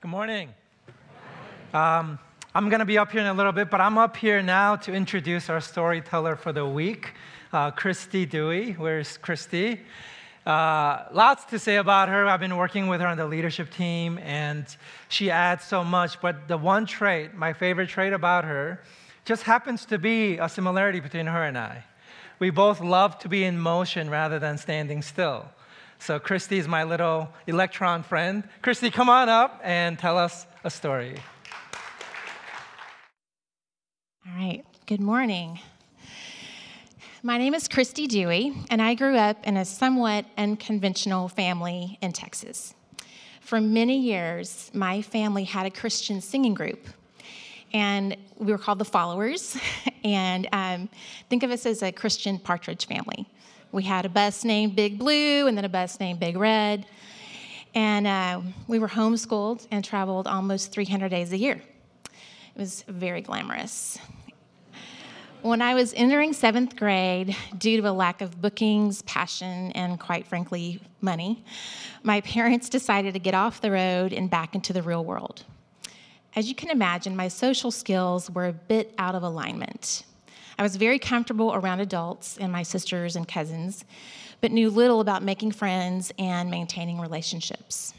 Good morning. Um, I'm going to be up here in a little bit, but I'm up here now to introduce our storyteller for the week, uh, Cristi Duea. Where's Cristi? Uh, lots to say about her. I've been working with her on the leadership team, and she adds so much. But the one trait, my favorite trait about her, just happens to be a similarity between her and I. We both love to be in motion rather than standing still. So Cristi is my little electron friend. Cristi, come on up and tell us a story. All right, good morning. My name is Cristi Duea, and I grew up in a somewhat unconventional family in Texas. For many years, my family had a Christian singing group, and we were called the Followers. and um, think of us as a Christian partridge family. We had a bus named Big Blue and then a bus named Big Red. And uh, we were homeschooled and traveled almost 300 days a year. It was very glamorous. When I was entering seventh grade, due to a lack of bookings, passion, and quite frankly, money, my parents decided to get off the road and back into the real world. As you can imagine, my social skills were a bit out of alignment. I was very comfortable around adults and my sisters and cousins, but knew little about making friends and maintaining relationships.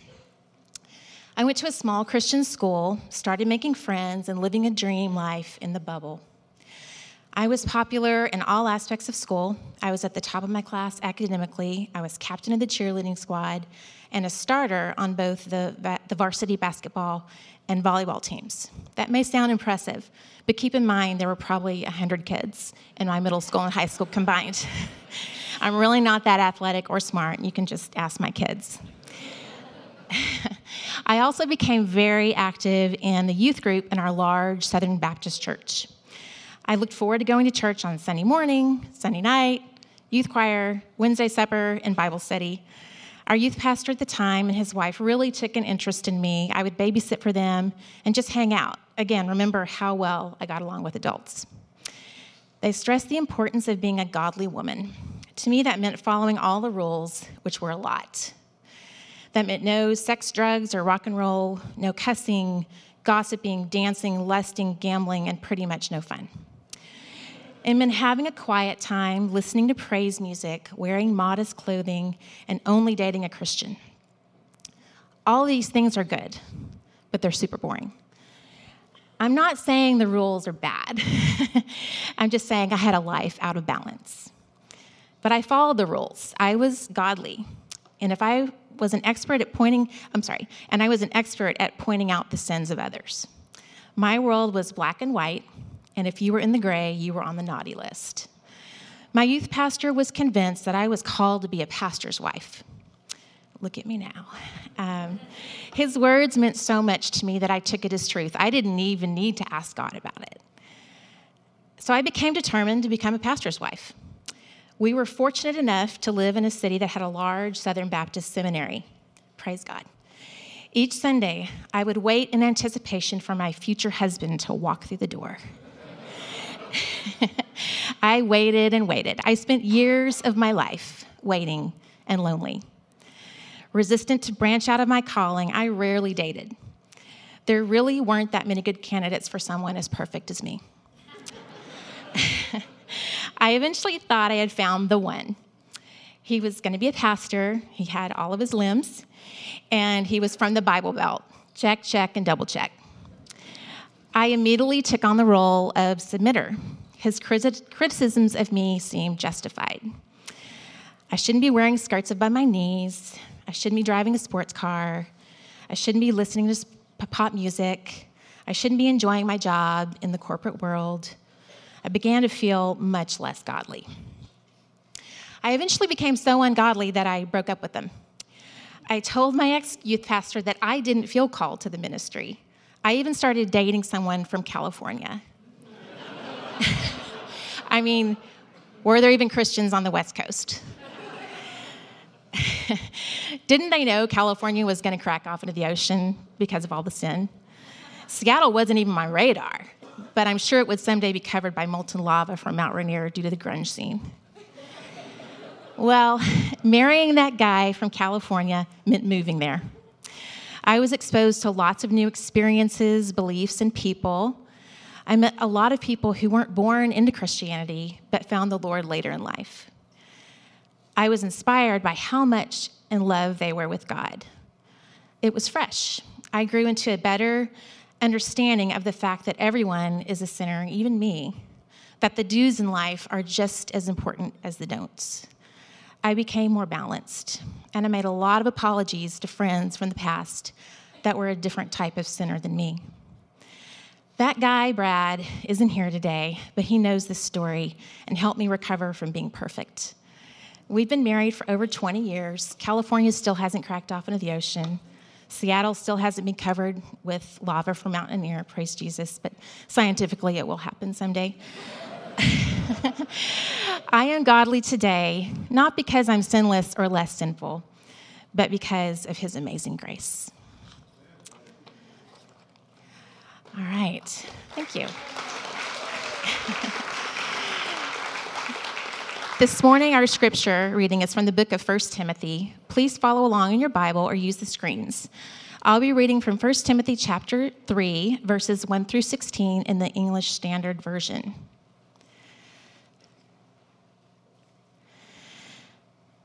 I went to a small Christian school, started making friends, and living a dream life in the bubble. I was popular in all aspects of school. I was at the top of my class academically. I was captain of the cheerleading squad and a starter on both the, the varsity basketball and volleyball teams. That may sound impressive, but keep in mind there were probably 100 kids in my middle school and high school combined. I'm really not that athletic or smart. You can just ask my kids. I also became very active in the youth group in our large Southern Baptist church. I looked forward to going to church on Sunday morning, Sunday night, youth choir, Wednesday supper, and Bible study. Our youth pastor at the time and his wife really took an interest in me. I would babysit for them and just hang out. Again, remember how well I got along with adults. They stressed the importance of being a godly woman. To me, that meant following all the rules, which were a lot. That meant no sex, drugs, or rock and roll, no cussing, gossiping, dancing, lusting, gambling, and pretty much no fun and been having a quiet time, listening to praise music, wearing modest clothing, and only dating a Christian. All these things are good, but they're super boring. I'm not saying the rules are bad. I'm just saying I had a life out of balance. But I followed the rules. I was godly. And if I was an expert at pointing, I'm sorry, and I was an expert at pointing out the sins of others. My world was black and white, and if you were in the gray, you were on the naughty list. My youth pastor was convinced that I was called to be a pastor's wife. Look at me now. Um, his words meant so much to me that I took it as truth. I didn't even need to ask God about it. So I became determined to become a pastor's wife. We were fortunate enough to live in a city that had a large Southern Baptist seminary. Praise God. Each Sunday, I would wait in anticipation for my future husband to walk through the door. I waited and waited. I spent years of my life waiting and lonely. Resistant to branch out of my calling, I rarely dated. There really weren't that many good candidates for someone as perfect as me. I eventually thought I had found the one. He was going to be a pastor, he had all of his limbs, and he was from the Bible Belt. Check, check, and double check. I immediately took on the role of submitter. His criticisms of me seemed justified. I shouldn't be wearing skirts above my knees. I shouldn't be driving a sports car. I shouldn't be listening to pop music. I shouldn't be enjoying my job in the corporate world. I began to feel much less godly. I eventually became so ungodly that I broke up with him. I told my ex youth pastor that I didn't feel called to the ministry. I even started dating someone from California. I mean, were there even Christians on the West Coast? Didn't they know California was going to crack off into the ocean because of all the sin? Seattle wasn't even my radar, but I'm sure it would someday be covered by molten lava from Mount Rainier due to the grunge scene. Well, marrying that guy from California meant moving there. I was exposed to lots of new experiences, beliefs, and people. I met a lot of people who weren't born into Christianity but found the Lord later in life. I was inspired by how much in love they were with God. It was fresh. I grew into a better understanding of the fact that everyone is a sinner, even me, that the do's in life are just as important as the don'ts. I became more balanced, and I made a lot of apologies to friends from the past that were a different type of sinner than me. That guy, Brad, isn't here today, but he knows this story and helped me recover from being perfect. We've been married for over 20 years. California still hasn't cracked off into the ocean. Seattle still hasn't been covered with lava from Mount Rainier, praise Jesus, but scientifically it will happen someday. I am godly today, not because I'm sinless or less sinful, but because of his amazing grace. All right, thank you. this morning, our scripture reading is from the book of 1 Timothy. Please follow along in your Bible or use the screens. I'll be reading from 1 Timothy chapter 3, verses 1 through 16 in the English Standard Version.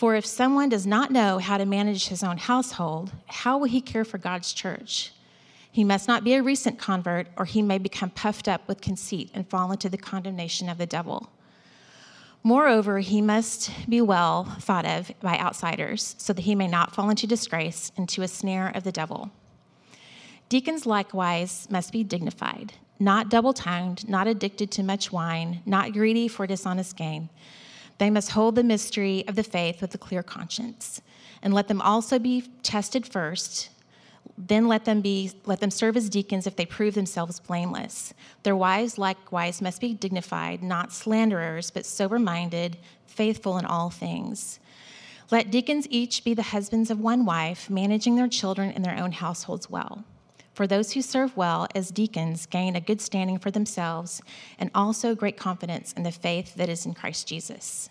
For if someone does not know how to manage his own household, how will he care for God's church? He must not be a recent convert, or he may become puffed up with conceit and fall into the condemnation of the devil. Moreover, he must be well thought of by outsiders, so that he may not fall into disgrace, into a snare of the devil. Deacons likewise must be dignified, not double tongued, not addicted to much wine, not greedy for dishonest gain. They must hold the mystery of the faith with a clear conscience, and let them also be tested first then let them be let them serve as deacons if they prove themselves blameless. Their wives likewise must be dignified, not slanderers, but sober-minded, faithful in all things. Let deacons each be the husbands of one wife, managing their children and their own households well. For those who serve well as deacons gain a good standing for themselves and also great confidence in the faith that is in Christ Jesus.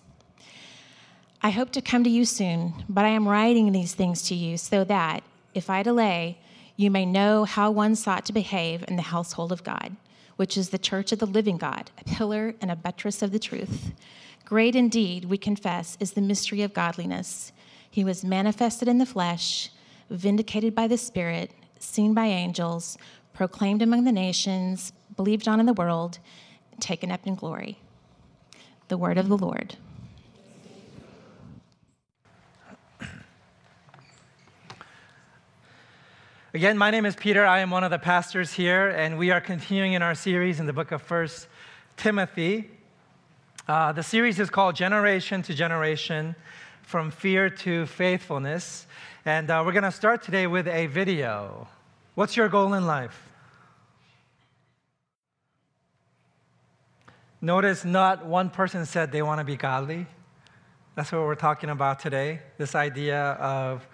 I hope to come to you soon, but I am writing these things to you so that if I delay, you may know how one sought to behave in the household of God, which is the church of the living God, a pillar and a buttress of the truth. Great indeed, we confess, is the mystery of godliness. He was manifested in the flesh, vindicated by the Spirit, seen by angels, proclaimed among the nations, believed on in the world, taken up in glory. The word of the Lord. Again, my name is Peter. I am one of the pastors here, and we are continuing in our series in the book of First Timothy. Uh, the series is called Generation to Generation From Fear to Faithfulness. And uh, we're going to start today with a video. What's your goal in life? Notice not one person said they want to be godly. That's what we're talking about today this idea of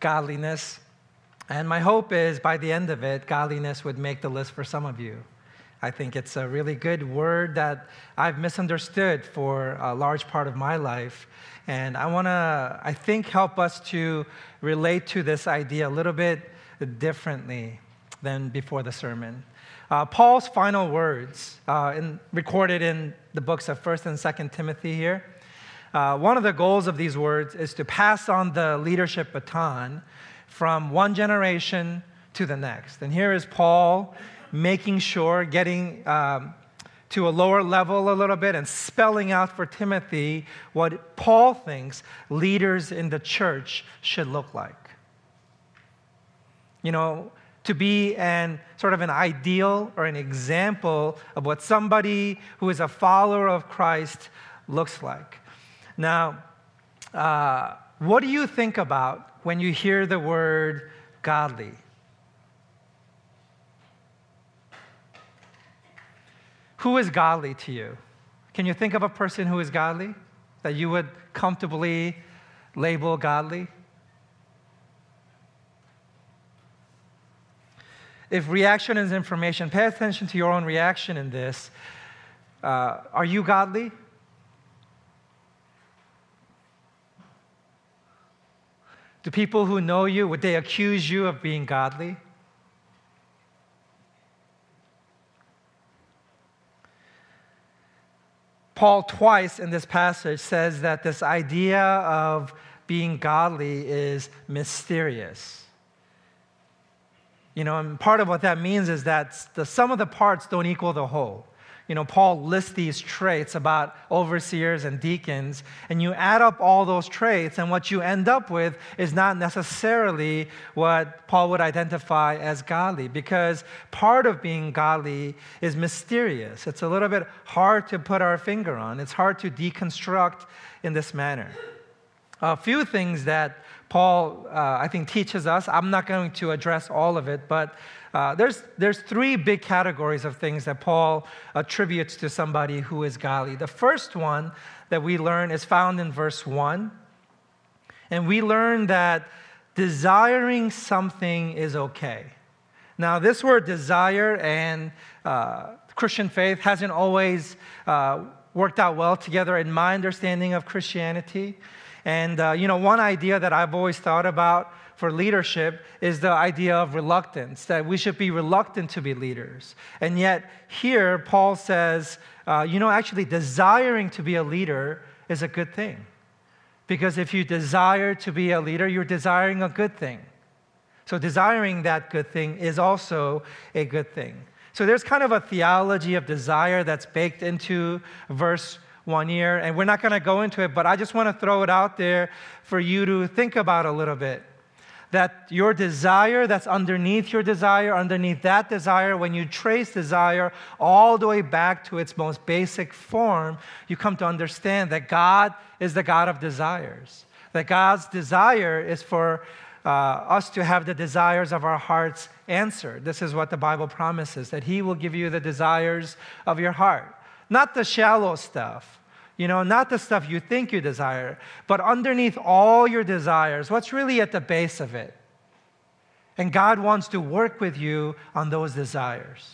godliness. And my hope is by the end of it, godliness would make the list for some of you. I think it's a really good word that I've misunderstood for a large part of my life. And I want to, I think, help us to relate to this idea a little bit differently than before the sermon. Uh, Paul's final words, uh, in, recorded in the books of 1st and 2nd Timothy here, uh, one of the goals of these words is to pass on the leadership baton from one generation to the next. And here is Paul making sure, getting um, to a lower level a little bit and spelling out for Timothy what Paul thinks leaders in the church should look like. You know, to be an sort of an ideal or an example of what somebody who is a follower of Christ looks like. Now, uh, what do you think about when you hear the word godly? Who is godly to you? Can you think of a person who is godly that you would comfortably label godly? If reaction is information, pay attention to your own reaction in this. Uh, are you godly? Do people who know you, would they accuse you of being godly? Paul, twice in this passage, says that this idea of being godly is mysterious. You know, and part of what that means is that the sum of the parts don't equal the whole you know, Paul lists these traits about overseers and deacons, and you add up all those traits, and what you end up with is not necessarily what Paul would identify as godly, because part of being godly is mysterious. It's a little bit hard to put our finger on, it's hard to deconstruct in this manner. A few things that Paul, uh, I think, teaches us. I'm not going to address all of it, but uh, there's, there's three big categories of things that Paul attributes to somebody who is godly. The first one that we learn is found in verse 1. And we learn that desiring something is okay. Now, this word desire and uh, Christian faith hasn't always uh, worked out well together in my understanding of Christianity. And, uh, you know, one idea that I've always thought about for leadership is the idea of reluctance, that we should be reluctant to be leaders. And yet, here, Paul says, uh, you know, actually, desiring to be a leader is a good thing. Because if you desire to be a leader, you're desiring a good thing. So, desiring that good thing is also a good thing. So, there's kind of a theology of desire that's baked into verse one year, and we're not going to go into it, but I just want to throw it out there for you to think about a little bit that your desire that's underneath your desire, underneath that desire, when you trace desire all the way back to its most basic form, you come to understand that God is the God of desires. That God's desire is for uh, us to have the desires of our hearts answered. This is what the Bible promises that He will give you the desires of your heart, not the shallow stuff you know, not the stuff you think you desire, but underneath all your desires, what's really at the base of it? And God wants to work with you on those desires.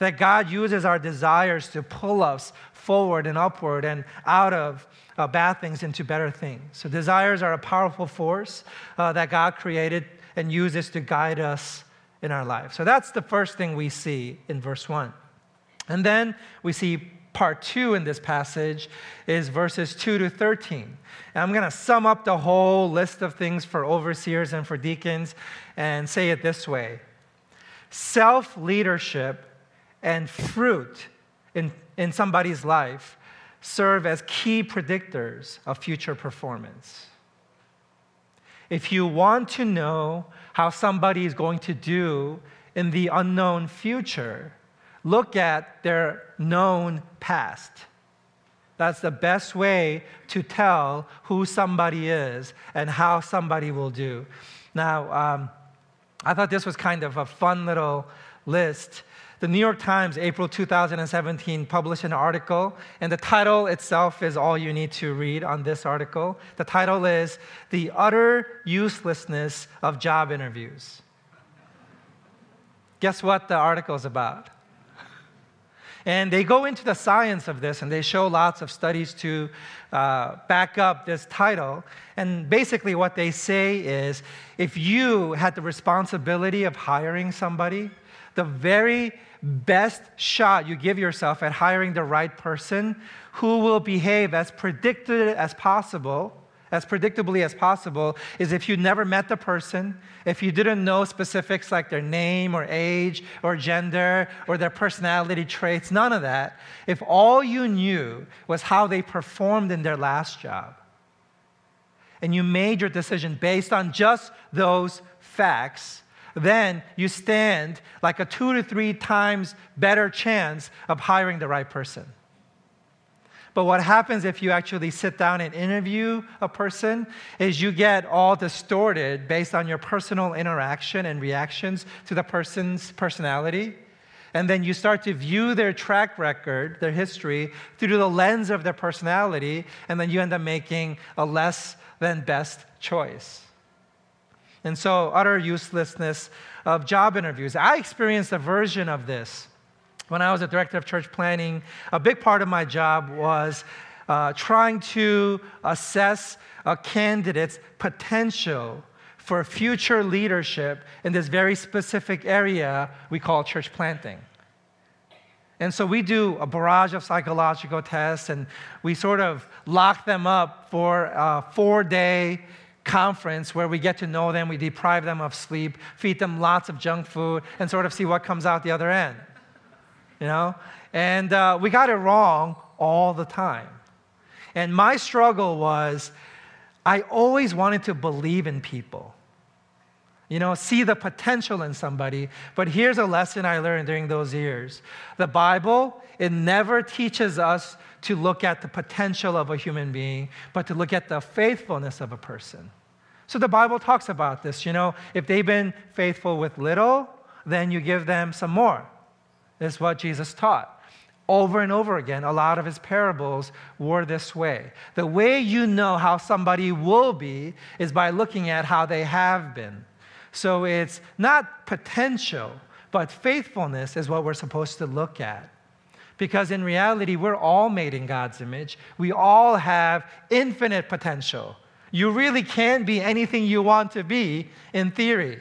That God uses our desires to pull us forward and upward and out of uh, bad things into better things. So, desires are a powerful force uh, that God created and uses to guide us in our life. So, that's the first thing we see in verse 1. And then we see part two in this passage is verses 2 to 13. And I'm going to sum up the whole list of things for overseers and for deacons and say it this way Self leadership and fruit in, in somebody's life serve as key predictors of future performance. If you want to know how somebody is going to do in the unknown future, look at their known past. That's the best way to tell who somebody is and how somebody will do. Now, um, I thought this was kind of a fun little list. The New York Times, April 2017, published an article, and the title itself is all you need to read on this article. The title is The Utter Uselessness of Job Interviews. Guess what the article is about? And they go into the science of this and they show lots of studies to uh, back up this title. And basically, what they say is if you had the responsibility of hiring somebody, the very best shot you give yourself at hiring the right person who will behave as predicted as possible as predictably as possible is if you never met the person, if you didn't know specifics like their name or age or gender or their personality traits, none of that. If all you knew was how they performed in their last job, and you made your decision based on just those facts, then you stand like a two to three times better chance of hiring the right person. But what happens if you actually sit down and interview a person is you get all distorted based on your personal interaction and reactions to the person's personality. And then you start to view their track record, their history, through the lens of their personality, and then you end up making a less than best choice. And so, utter uselessness of job interviews. I experienced a version of this when I was a director of church planting. A big part of my job was uh, trying to assess a candidate's potential for future leadership in this very specific area we call church planting. And so we do a barrage of psychological tests and we sort of lock them up for a four day conference where we get to know them, we deprive them of sleep, feed them lots of junk food, and sort of see what comes out the other end. You know? And uh, we got it wrong all the time. And my struggle was I always wanted to believe in people you know, see the potential in somebody. But here's a lesson I learned during those years the Bible, it never teaches us to look at the potential of a human being, but to look at the faithfulness of a person. So the Bible talks about this. You know, if they've been faithful with little, then you give them some more. Is what Jesus taught. Over and over again, a lot of his parables were this way. The way you know how somebody will be is by looking at how they have been. So it's not potential, but faithfulness is what we're supposed to look at. Because in reality, we're all made in God's image. We all have infinite potential. You really can be anything you want to be in theory.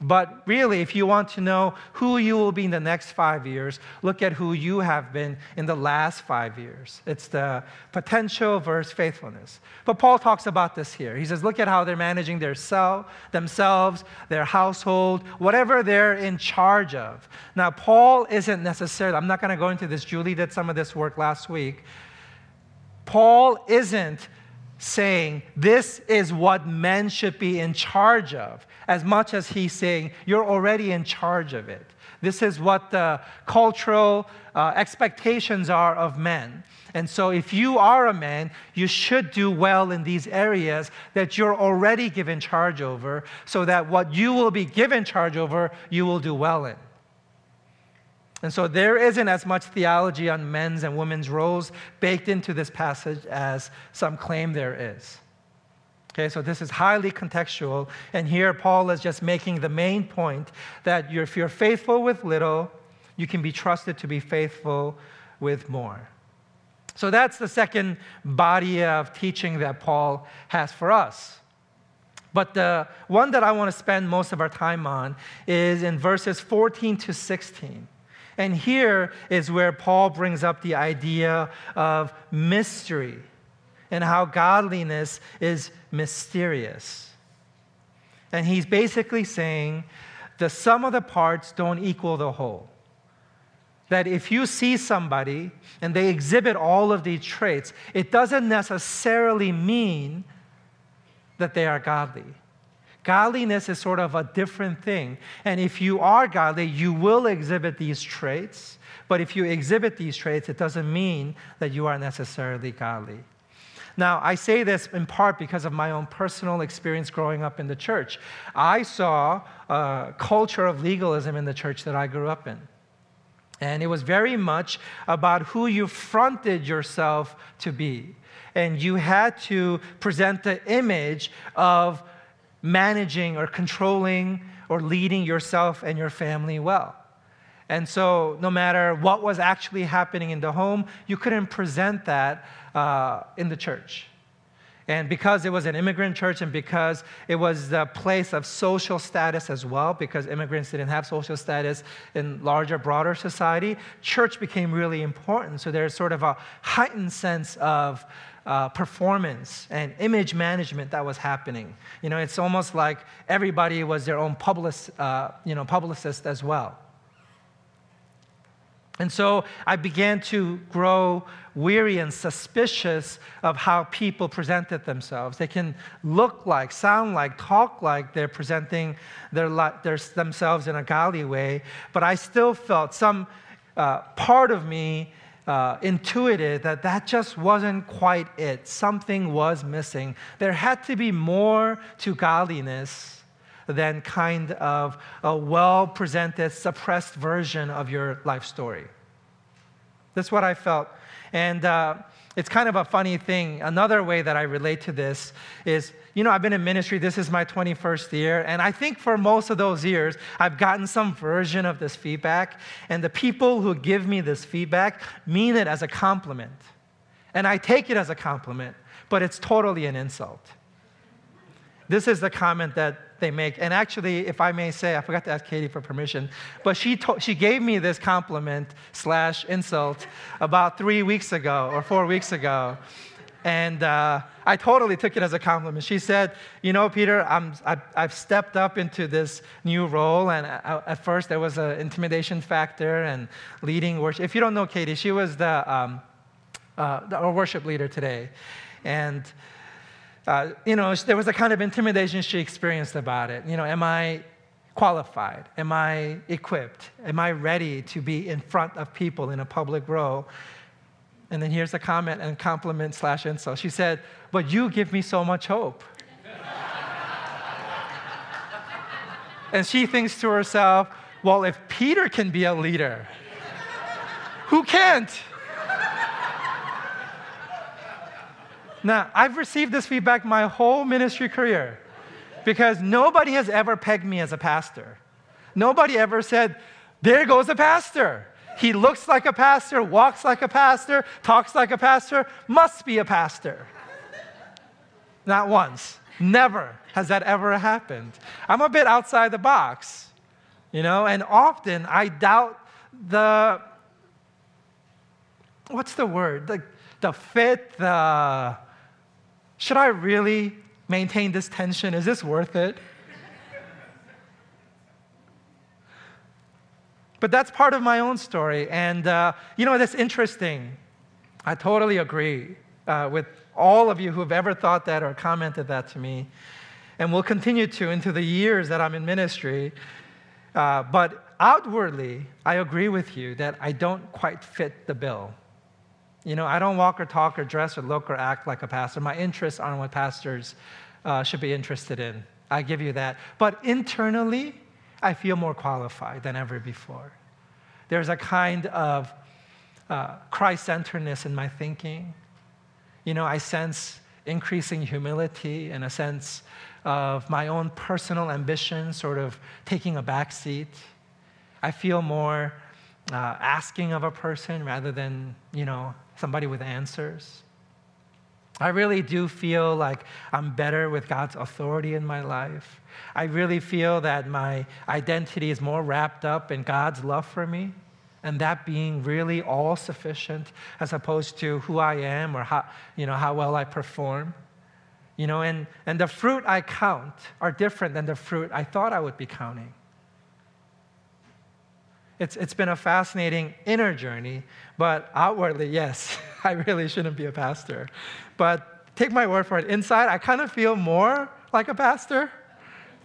But really, if you want to know who you will be in the next five years, look at who you have been in the last five years. It's the potential versus faithfulness. But Paul talks about this here. He says, look at how they're managing their self, themselves, their household, whatever they're in charge of. Now, Paul isn't necessarily, I'm not going to go into this. Julie did some of this work last week. Paul isn't saying this is what men should be in charge of, as much as he's saying you're already in charge of it. This is what the cultural uh, expectations are of men. And so, if you are a man, you should do well in these areas that you're already given charge over, so that what you will be given charge over, you will do well in. And so there isn't as much theology on men's and women's roles baked into this passage as some claim there is. Okay, so this is highly contextual. And here Paul is just making the main point that if you're faithful with little, you can be trusted to be faithful with more. So that's the second body of teaching that Paul has for us. But the one that I want to spend most of our time on is in verses 14 to 16. And here is where Paul brings up the idea of mystery and how godliness is mysterious. And he's basically saying the sum of the parts don't equal the whole. That if you see somebody and they exhibit all of these traits, it doesn't necessarily mean that they are godly. Godliness is sort of a different thing. And if you are godly, you will exhibit these traits. But if you exhibit these traits, it doesn't mean that you are necessarily godly. Now, I say this in part because of my own personal experience growing up in the church. I saw a culture of legalism in the church that I grew up in. And it was very much about who you fronted yourself to be. And you had to present the image of managing or controlling or leading yourself and your family well. And so, no matter what was actually happening in the home, you couldn't present that uh, in the church. And because it was an immigrant church and because it was the place of social status as well, because immigrants didn't have social status in larger, broader society, church became really important. So there's sort of a heightened sense of uh, performance and image management that was happening. You know, it's almost like everybody was their own public, uh, you know, publicist as well. And so I began to grow weary and suspicious of how people presented themselves. They can look like, sound like, talk like they're presenting their, their themselves in a godly way, but I still felt some uh, part of me uh, intuited that that just wasn't quite it. Something was missing. There had to be more to godliness than kind of a well presented, suppressed version of your life story. That's what I felt. And uh, it's kind of a funny thing. Another way that I relate to this is you know, I've been in ministry, this is my 21st year, and I think for most of those years, I've gotten some version of this feedback, and the people who give me this feedback mean it as a compliment. And I take it as a compliment, but it's totally an insult. This is the comment that they make. And actually, if I may say, I forgot to ask Katie for permission, but she, to- she gave me this compliment slash insult about three weeks ago or four weeks ago. And uh, I totally took it as a compliment. She said, You know, Peter, I'm, I, have stepped up into this new role. And I, at first, there was an intimidation factor and leading worship. If you don't know Katie, she was the, um, uh, the our worship leader today. And, uh, you know, there was a kind of intimidation she experienced about it. You know, am I qualified? Am I equipped? Am I ready to be in front of people in a public role? And then here's a comment and compliment slash insult. She said, But you give me so much hope. and she thinks to herself, Well, if Peter can be a leader, who can't? Now, I've received this feedback my whole ministry career because nobody has ever pegged me as a pastor. Nobody ever said, There goes a pastor. He looks like a pastor, walks like a pastor, talks like a pastor, must be a pastor. Not once. Never has that ever happened. I'm a bit outside the box, you know, and often I doubt the, what's the word? The, the fit, the, uh, should I really maintain this tension? Is this worth it? But that's part of my own story. And, uh, you know, that's interesting. I totally agree uh, with all of you who have ever thought that or commented that to me. And will continue to into the years that I'm in ministry. Uh, but outwardly, I agree with you that I don't quite fit the bill. You know, I don't walk or talk or dress or look or act like a pastor. My interests aren't what pastors uh, should be interested in. I give you that. But internally, I feel more qualified than ever before. There's a kind of uh, Christ centeredness in my thinking. You know, I sense increasing humility and a sense of my own personal ambition sort of taking a back seat. I feel more uh, asking of a person rather than, you know, somebody with answers. I really do feel like I'm better with God's authority in my life. I really feel that my identity is more wrapped up in God's love for me and that being really all sufficient as opposed to who I am or how, you know, how well I perform. You know, and, and the fruit I count are different than the fruit I thought I would be counting. It's, it's been a fascinating inner journey, but outwardly, yes, I really shouldn't be a pastor. But take my word for it, inside, I kind of feel more like a pastor.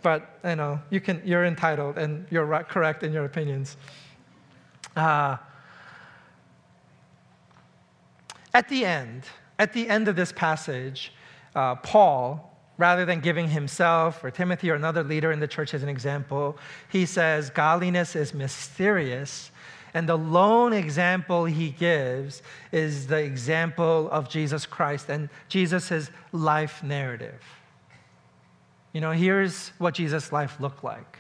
But you know, you can, you're entitled and you're right, correct in your opinions. Uh, at the end, at the end of this passage, uh, Paul rather than giving himself or Timothy or another leader in the church as an example, he says godliness is mysterious. And the lone example he gives is the example of Jesus Christ and Jesus' life narrative. You know, here's what Jesus' life looked like.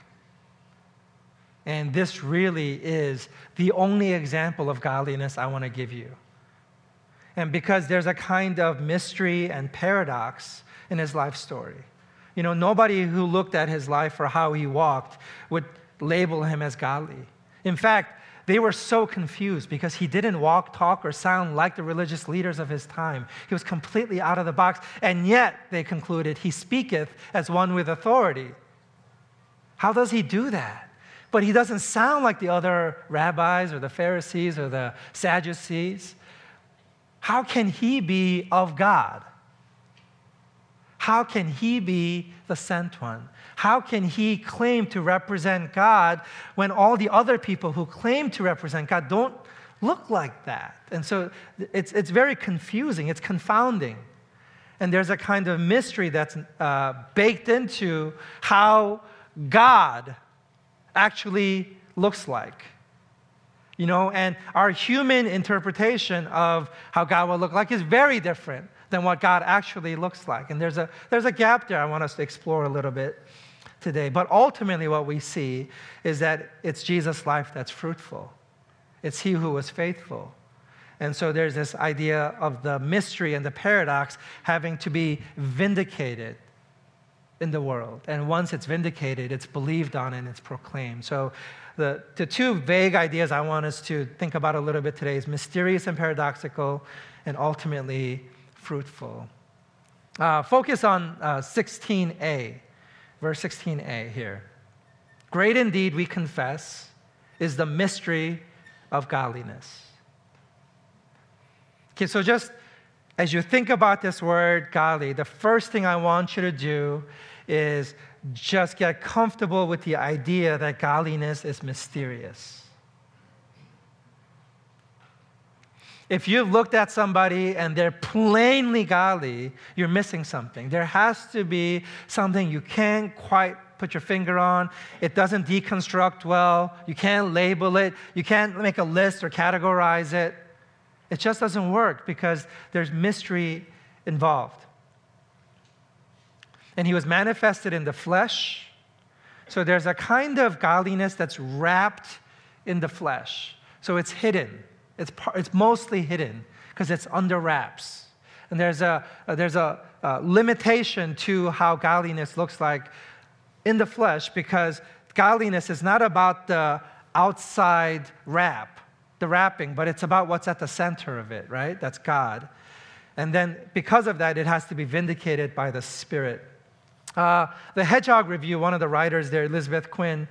And this really is the only example of godliness I want to give you. And because there's a kind of mystery and paradox in his life story. You know, nobody who looked at his life or how he walked would label him as godly. In fact, they were so confused because he didn't walk, talk, or sound like the religious leaders of his time. He was completely out of the box, and yet they concluded he speaketh as one with authority. How does he do that? But he doesn't sound like the other rabbis or the Pharisees or the Sadducees. How can he be of God? How can he be the sent one? How can he claim to represent God when all the other people who claim to represent God don't look like that? And so it's, it's very confusing, it's confounding. And there's a kind of mystery that's uh, baked into how God actually looks like. You know, and our human interpretation of how God will look like is very different than what God actually looks like. And there's a, there's a gap there I want us to explore a little bit today. But ultimately, what we see is that it's Jesus' life that's fruitful, it's He who was faithful. And so there's this idea of the mystery and the paradox having to be vindicated in the world. And once it's vindicated, it's believed on and it's proclaimed. So the, the two vague ideas I want us to think about a little bit today is mysterious and paradoxical, and ultimately fruitful. Uh, focus on uh, 16a, verse 16a here. Great indeed, we confess, is the mystery of godliness. Okay, so just as you think about this word godly, the first thing I want you to do is just get comfortable with the idea that godliness is mysterious. If you've looked at somebody and they're plainly godly, you're missing something. There has to be something you can't quite put your finger on. It doesn't deconstruct well. You can't label it. You can't make a list or categorize it. It just doesn't work because there's mystery involved. And he was manifested in the flesh. So there's a kind of godliness that's wrapped in the flesh. So it's hidden. It's, par- it's mostly hidden because it's under wraps. And there's a, uh, there's a, a limitation to how godliness looks like in the flesh because godliness is not about the outside wrap, the wrapping, but it's about what's at the center of it, right? That's God. And then because of that, it has to be vindicated by the Spirit. Uh, the Hedgehog Review, one of the writers there, Elizabeth Quinn,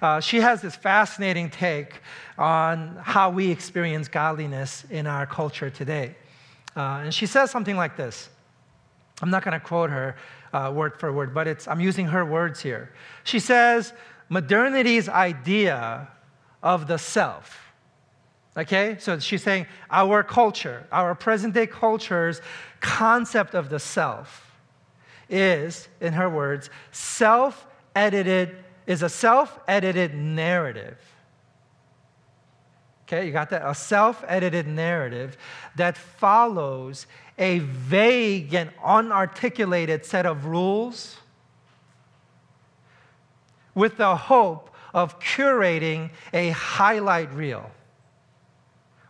uh, she has this fascinating take on how we experience godliness in our culture today. Uh, and she says something like this. I'm not going to quote her uh, word for word, but it's, I'm using her words here. She says, modernity's idea of the self. Okay, so she's saying our culture, our present day culture's concept of the self is, in her words, self edited is a self edited narrative. Okay, you got that? A self edited narrative that follows a vague and unarticulated set of rules with the hope of curating a highlight reel,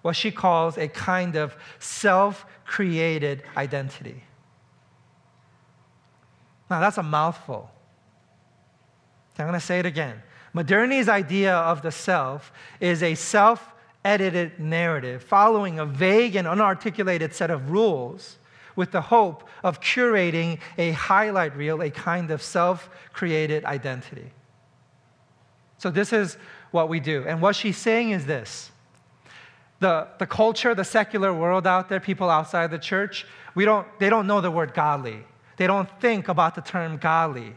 what she calls a kind of self created identity. Now, that's a mouthful. I'm going to say it again. Modernity's idea of the self is a self edited narrative following a vague and unarticulated set of rules with the hope of curating a highlight reel, a kind of self created identity. So, this is what we do. And what she's saying is this the, the culture, the secular world out there, people outside the church, we don't, they don't know the word godly. They don't think about the term godly.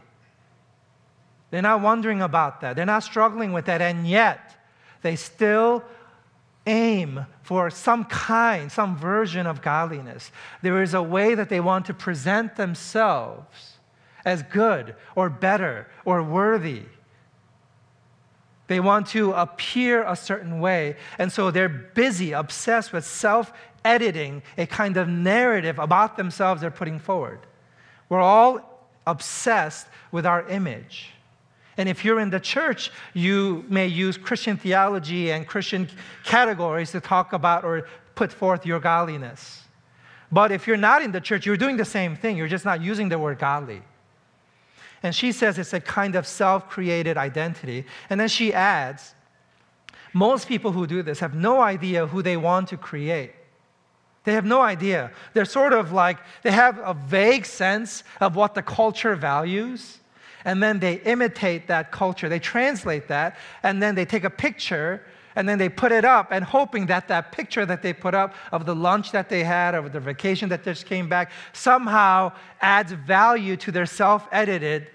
They're not wondering about that. They're not struggling with that. And yet, they still aim for some kind, some version of godliness. There is a way that they want to present themselves as good or better or worthy. They want to appear a certain way. And so they're busy, obsessed with self editing a kind of narrative about themselves they're putting forward. We're all obsessed with our image. And if you're in the church, you may use Christian theology and Christian categories to talk about or put forth your godliness. But if you're not in the church, you're doing the same thing. You're just not using the word godly. And she says it's a kind of self created identity. And then she adds, most people who do this have no idea who they want to create. They have no idea. They're sort of like, they have a vague sense of what the culture values and then they imitate that culture. They translate that, and then they take a picture and then they put it up and hoping that that picture that they put up of the lunch that they had or the vacation that just came back somehow adds value to their self-edited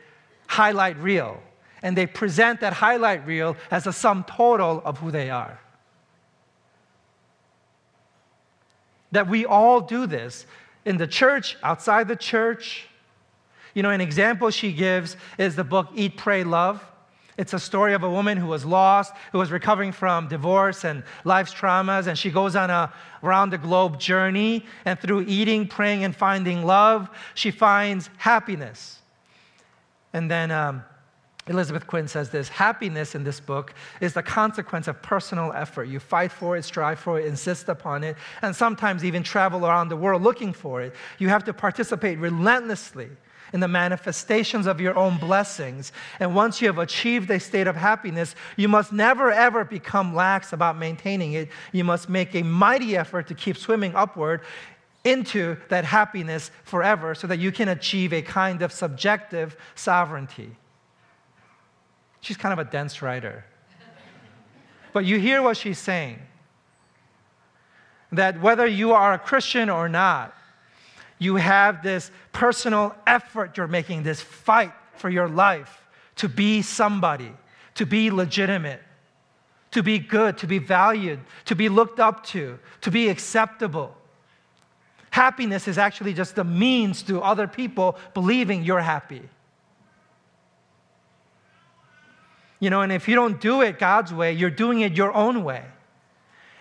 highlight reel. And they present that highlight reel as a sum total of who they are. That we all do this in the church outside the church. You know, an example she gives is the book Eat, Pray, Love. It's a story of a woman who was lost, who was recovering from divorce and life's traumas, and she goes on a round the globe journey. And through eating, praying, and finding love, she finds happiness. And then um, Elizabeth Quinn says this happiness in this book is the consequence of personal effort. You fight for it, strive for it, insist upon it, and sometimes even travel around the world looking for it. You have to participate relentlessly in the manifestations of your own blessings. And once you have achieved a state of happiness, you must never ever become lax about maintaining it. You must make a mighty effort to keep swimming upward into that happiness forever so that you can achieve a kind of subjective sovereignty. She's kind of a dense writer. But you hear what she's saying that whether you are a Christian or not, you have this personal effort you're making, this fight for your life to be somebody, to be legitimate, to be good, to be valued, to be looked up to, to be acceptable. Happiness is actually just the means to other people believing you're happy. You know, and if you don't do it God's way, you're doing it your own way.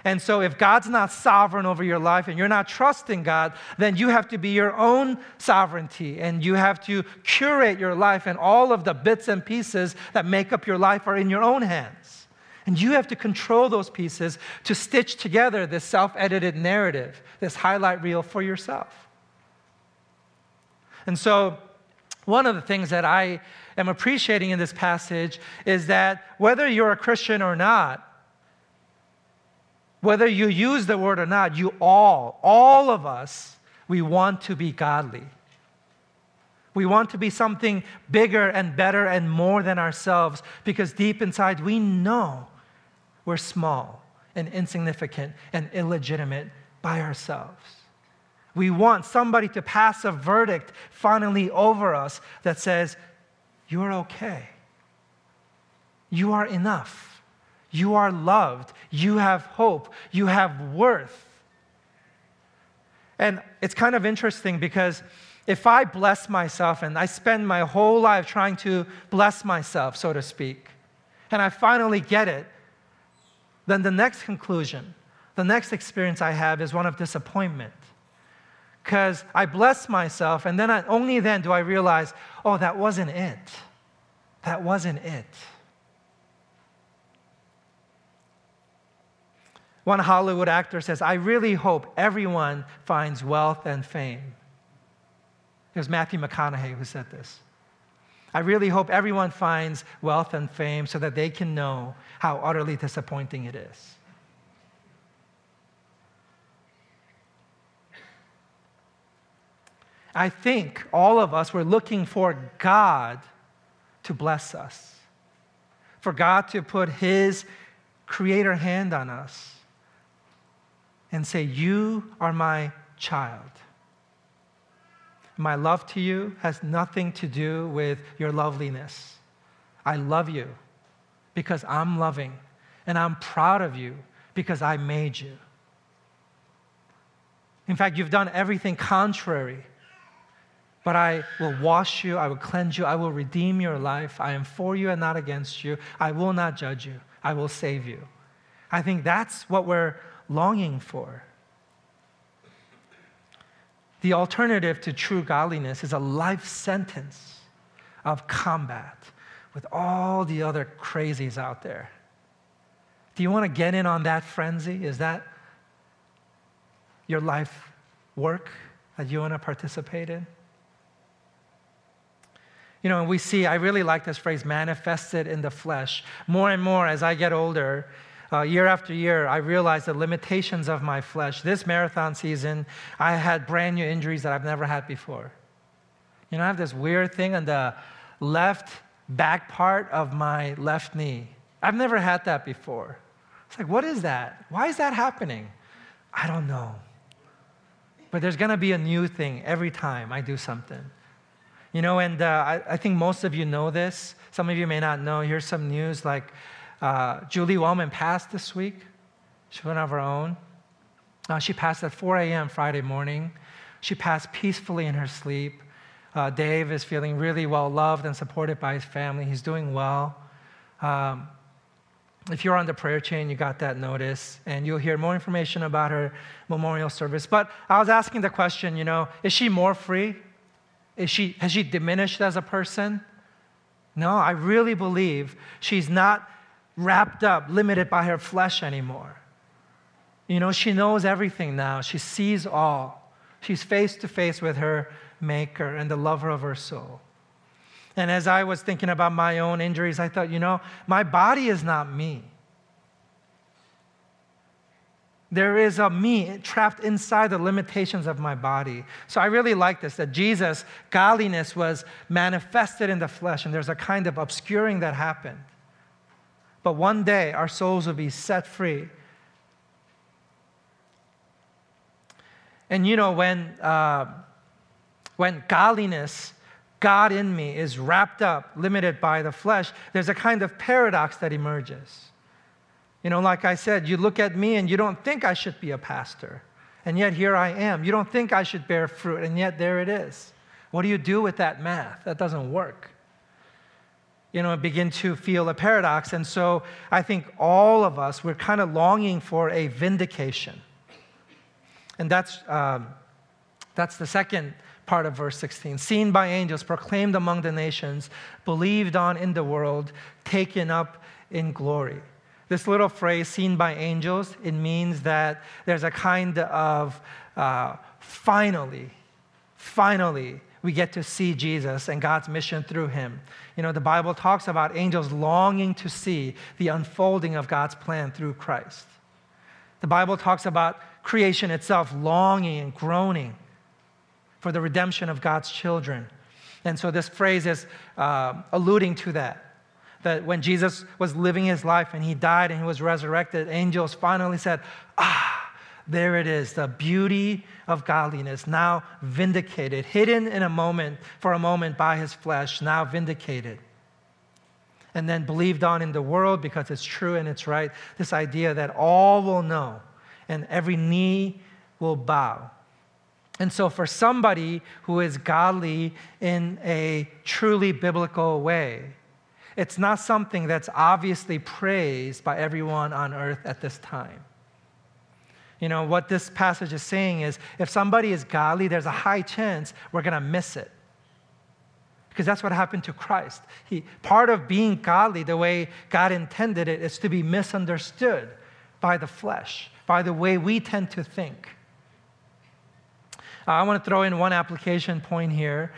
And so, if God's not sovereign over your life and you're not trusting God, then you have to be your own sovereignty and you have to curate your life, and all of the bits and pieces that make up your life are in your own hands. And you have to control those pieces to stitch together this self edited narrative, this highlight reel for yourself. And so, one of the things that I am appreciating in this passage is that whether you're a Christian or not, whether you use the word or not, you all, all of us, we want to be godly. We want to be something bigger and better and more than ourselves because deep inside we know we're small and insignificant and illegitimate by ourselves. We want somebody to pass a verdict finally over us that says, You're okay. You are enough. You are loved. You have hope. You have worth. And it's kind of interesting because if I bless myself and I spend my whole life trying to bless myself, so to speak, and I finally get it, then the next conclusion, the next experience I have is one of disappointment. Because I bless myself, and then I, only then do I realize, oh, that wasn't it. That wasn't it. One Hollywood actor says, I really hope everyone finds wealth and fame. It was Matthew McConaughey who said this. I really hope everyone finds wealth and fame so that they can know how utterly disappointing it is. I think all of us were looking for God to bless us, for God to put His creator hand on us and say, You are my child. My love to you has nothing to do with your loveliness. I love you because I'm loving, and I'm proud of you because I made you. In fact, you've done everything contrary. But I will wash you, I will cleanse you, I will redeem your life. I am for you and not against you. I will not judge you, I will save you. I think that's what we're longing for. The alternative to true godliness is a life sentence of combat with all the other crazies out there. Do you want to get in on that frenzy? Is that your life work that you want to participate in? You know, and we see, I really like this phrase, manifested in the flesh. More and more as I get older, uh, year after year, I realized the limitations of my flesh. This marathon season, I had brand new injuries that I've never had before. You know, I have this weird thing on the left back part of my left knee. I've never had that before. It's like, what is that? Why is that happening? I don't know. But there's going to be a new thing every time I do something. You know, and uh, I, I think most of you know this. Some of you may not know. Here's some news like, uh, Julie Wellman passed this week. She went of her own. Uh, she passed at 4 a.m. Friday morning. She passed peacefully in her sleep. Uh, Dave is feeling really well loved and supported by his family. He's doing well. Um, if you're on the prayer chain, you got that notice, and you'll hear more information about her memorial service. But I was asking the question, you know, is she more free? Is she, has she diminished as a person? No, I really believe she's not wrapped up, limited by her flesh anymore. You know, she knows everything now. She sees all. She's face to face with her Maker and the lover of her soul. And as I was thinking about my own injuries, I thought, you know, my body is not me. There is a me trapped inside the limitations of my body. So I really like this that Jesus' godliness was manifested in the flesh, and there's a kind of obscuring that happened. But one day our souls will be set free. And you know, when, uh, when godliness God in me is wrapped up, limited by the flesh, there's a kind of paradox that emerges. You know, like I said, you look at me and you don't think I should be a pastor, and yet here I am. You don't think I should bear fruit, and yet there it is. What do you do with that math? That doesn't work. You know, begin to feel a paradox. And so I think all of us, we're kind of longing for a vindication. And that's, um, that's the second part of verse 16. Seen by angels, proclaimed among the nations, believed on in the world, taken up in glory. This little phrase, seen by angels, it means that there's a kind of uh, finally, finally, we get to see Jesus and God's mission through him. You know, the Bible talks about angels longing to see the unfolding of God's plan through Christ. The Bible talks about creation itself longing and groaning for the redemption of God's children. And so this phrase is uh, alluding to that. That when Jesus was living his life and he died and he was resurrected, angels finally said, Ah, there it is, the beauty of godliness, now vindicated, hidden in a moment, for a moment by his flesh, now vindicated. And then believed on in the world because it's true and it's right. This idea that all will know and every knee will bow and so, for somebody who is godly in a truly biblical way, it's not something that's obviously praised by everyone on earth at this time. You know, what this passage is saying is if somebody is godly, there's a high chance we're going to miss it. Because that's what happened to Christ. He, part of being godly, the way God intended it, is to be misunderstood by the flesh, by the way we tend to think. Uh, I want to throw in one application point here.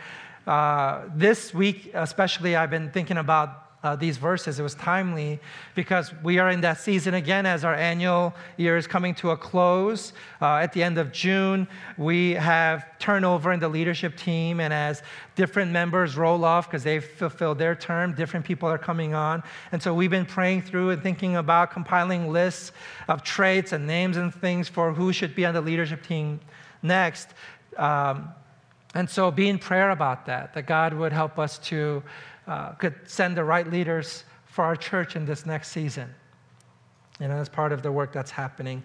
Uh, this week, especially, I've been thinking about uh, these verses. It was timely because we are in that season again as our annual year is coming to a close. Uh, at the end of June, we have turnover in the leadership team, and as different members roll off because they've fulfilled their term, different people are coming on. And so we've been praying through and thinking about compiling lists of traits and names and things for who should be on the leadership team next. Um, and so be in prayer about that, that God would help us to uh, could send the right leaders for our church in this next season. You know, as part of the work that's happening.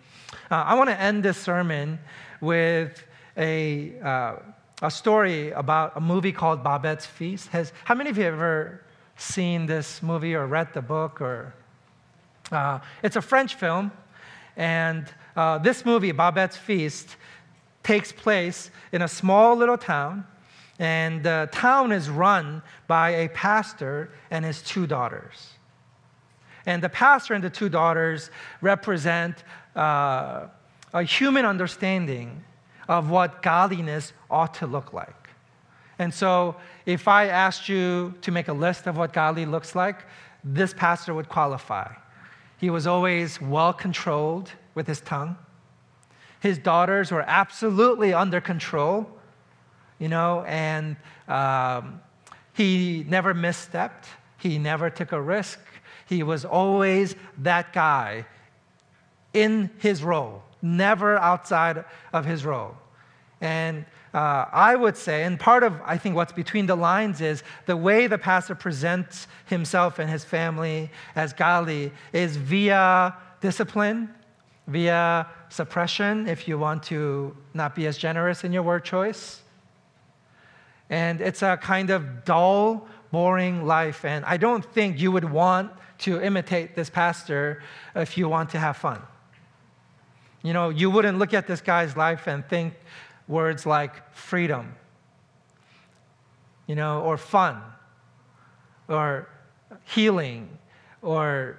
Uh, I want to end this sermon with a, uh, a story about a movie called Babette's Feast. Has, how many of you have ever seen this movie or read the book? Or uh, It's a French film, and uh, this movie, Babette's Feast, takes place in a small little town, and the town is run by a pastor and his two daughters. And the pastor and the two daughters represent uh, a human understanding of what godliness ought to look like. And so, if I asked you to make a list of what godly looks like, this pastor would qualify. He was always well controlled with his tongue. His daughters were absolutely under control, you know, and um, he never misstepped. He never took a risk. He was always that guy in his role, never outside of his role. And uh, I would say, and part of I think what's between the lines is the way the pastor presents himself and his family as godly is via discipline via suppression if you want to not be as generous in your word choice. And it's a kind of dull, boring life. And I don't think you would want to imitate this pastor if you want to have fun. You know, you wouldn't look at this guy's life and think words like freedom, you know, or fun, or healing, or,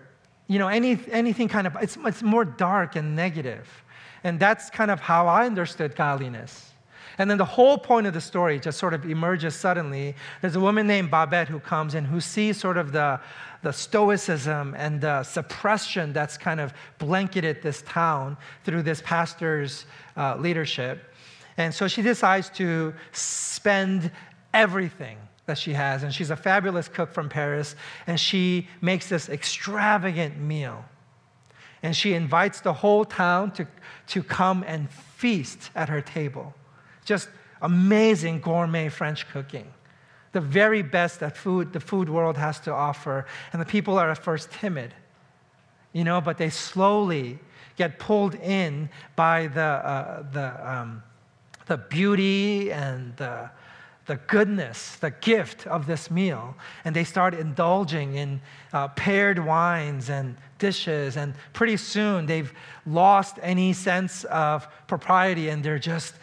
you know, any, anything kind of, it's, it's more dark and negative. And that's kind of how I understood godliness. And then the whole point of the story just sort of emerges suddenly. There's a woman named Babette who comes in who sees sort of the, the stoicism and the suppression that's kind of blanketed this town through this pastor's uh, leadership. And so she decides to spend everything that she has. And she's a fabulous cook from Paris. And she makes this extravagant meal. And she invites the whole town to, to come and feast at her table. Just amazing gourmet French cooking. The very best that food, the food world has to offer. And the people are at first timid, you know, but they slowly get pulled in by the, uh, the, um, the beauty and the, the goodness, the gift of this meal. And they start indulging in uh, paired wines and dishes. And pretty soon they've lost any sense of propriety and they're just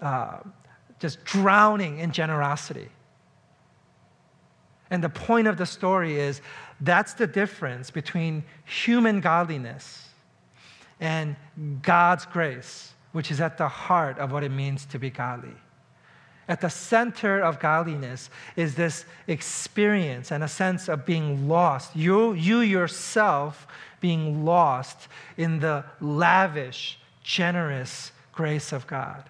uh, just drowning in generosity. And the point of the story is that's the difference between human godliness and God's grace, which is at the heart of what it means to be godly. At the center of godliness is this experience and a sense of being lost. You, you yourself being lost in the lavish, generous grace of God.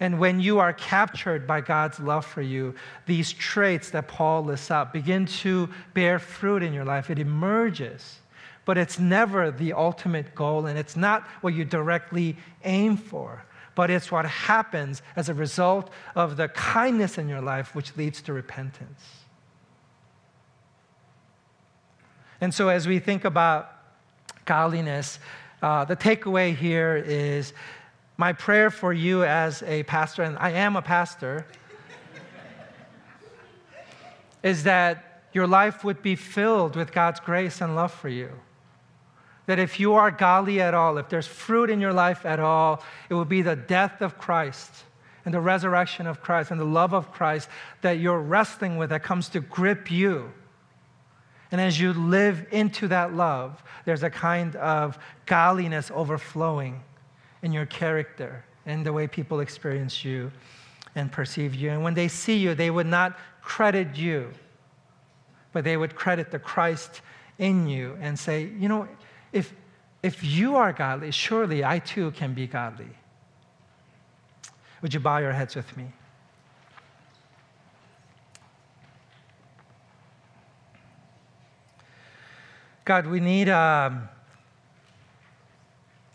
And when you are captured by God's love for you, these traits that Paul lists out begin to bear fruit in your life. It emerges, but it's never the ultimate goal, and it's not what you directly aim for, but it's what happens as a result of the kindness in your life, which leads to repentance. And so, as we think about godliness, uh, the takeaway here is my prayer for you as a pastor, and I am a pastor, is that your life would be filled with God's grace and love for you. That if you are godly at all, if there's fruit in your life at all, it will be the death of Christ and the resurrection of Christ and the love of Christ that you're wrestling with that comes to grip you. And as you live into that love, there's a kind of godliness overflowing in your character and the way people experience you and perceive you. And when they see you, they would not credit you, but they would credit the Christ in you and say, you know, if, if you are godly, surely I too can be godly. Would you bow your heads with me? God, we need. Um,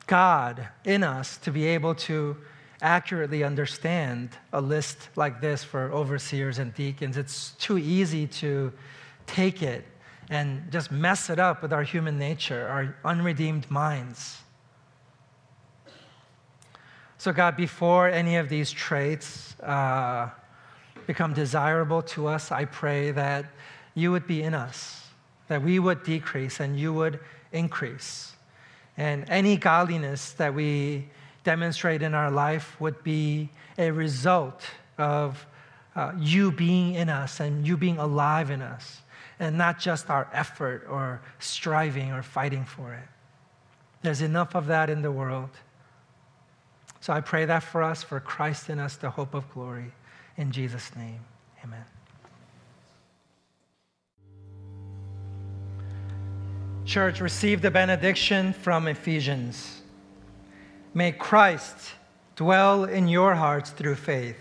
God in us to be able to accurately understand a list like this for overseers and deacons. It's too easy to take it and just mess it up with our human nature, our unredeemed minds. So, God, before any of these traits uh, become desirable to us, I pray that you would be in us, that we would decrease and you would increase. And any godliness that we demonstrate in our life would be a result of uh, you being in us and you being alive in us, and not just our effort or striving or fighting for it. There's enough of that in the world. So I pray that for us, for Christ in us, the hope of glory. In Jesus' name, amen. Church, receive the benediction from Ephesians. May Christ dwell in your hearts through faith,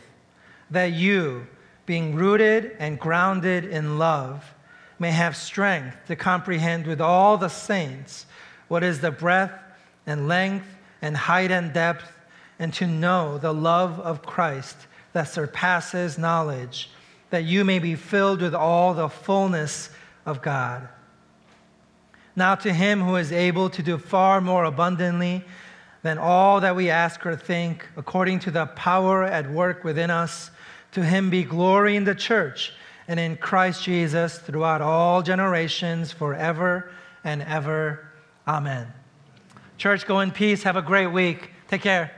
that you, being rooted and grounded in love, may have strength to comprehend with all the saints what is the breadth and length and height and depth, and to know the love of Christ that surpasses knowledge, that you may be filled with all the fullness of God. Now, to him who is able to do far more abundantly than all that we ask or think, according to the power at work within us, To him be glory in the church and in Christ Jesus throughout all generations, forever and ever. Amen. Church, go in peace. Have a great week. Take care.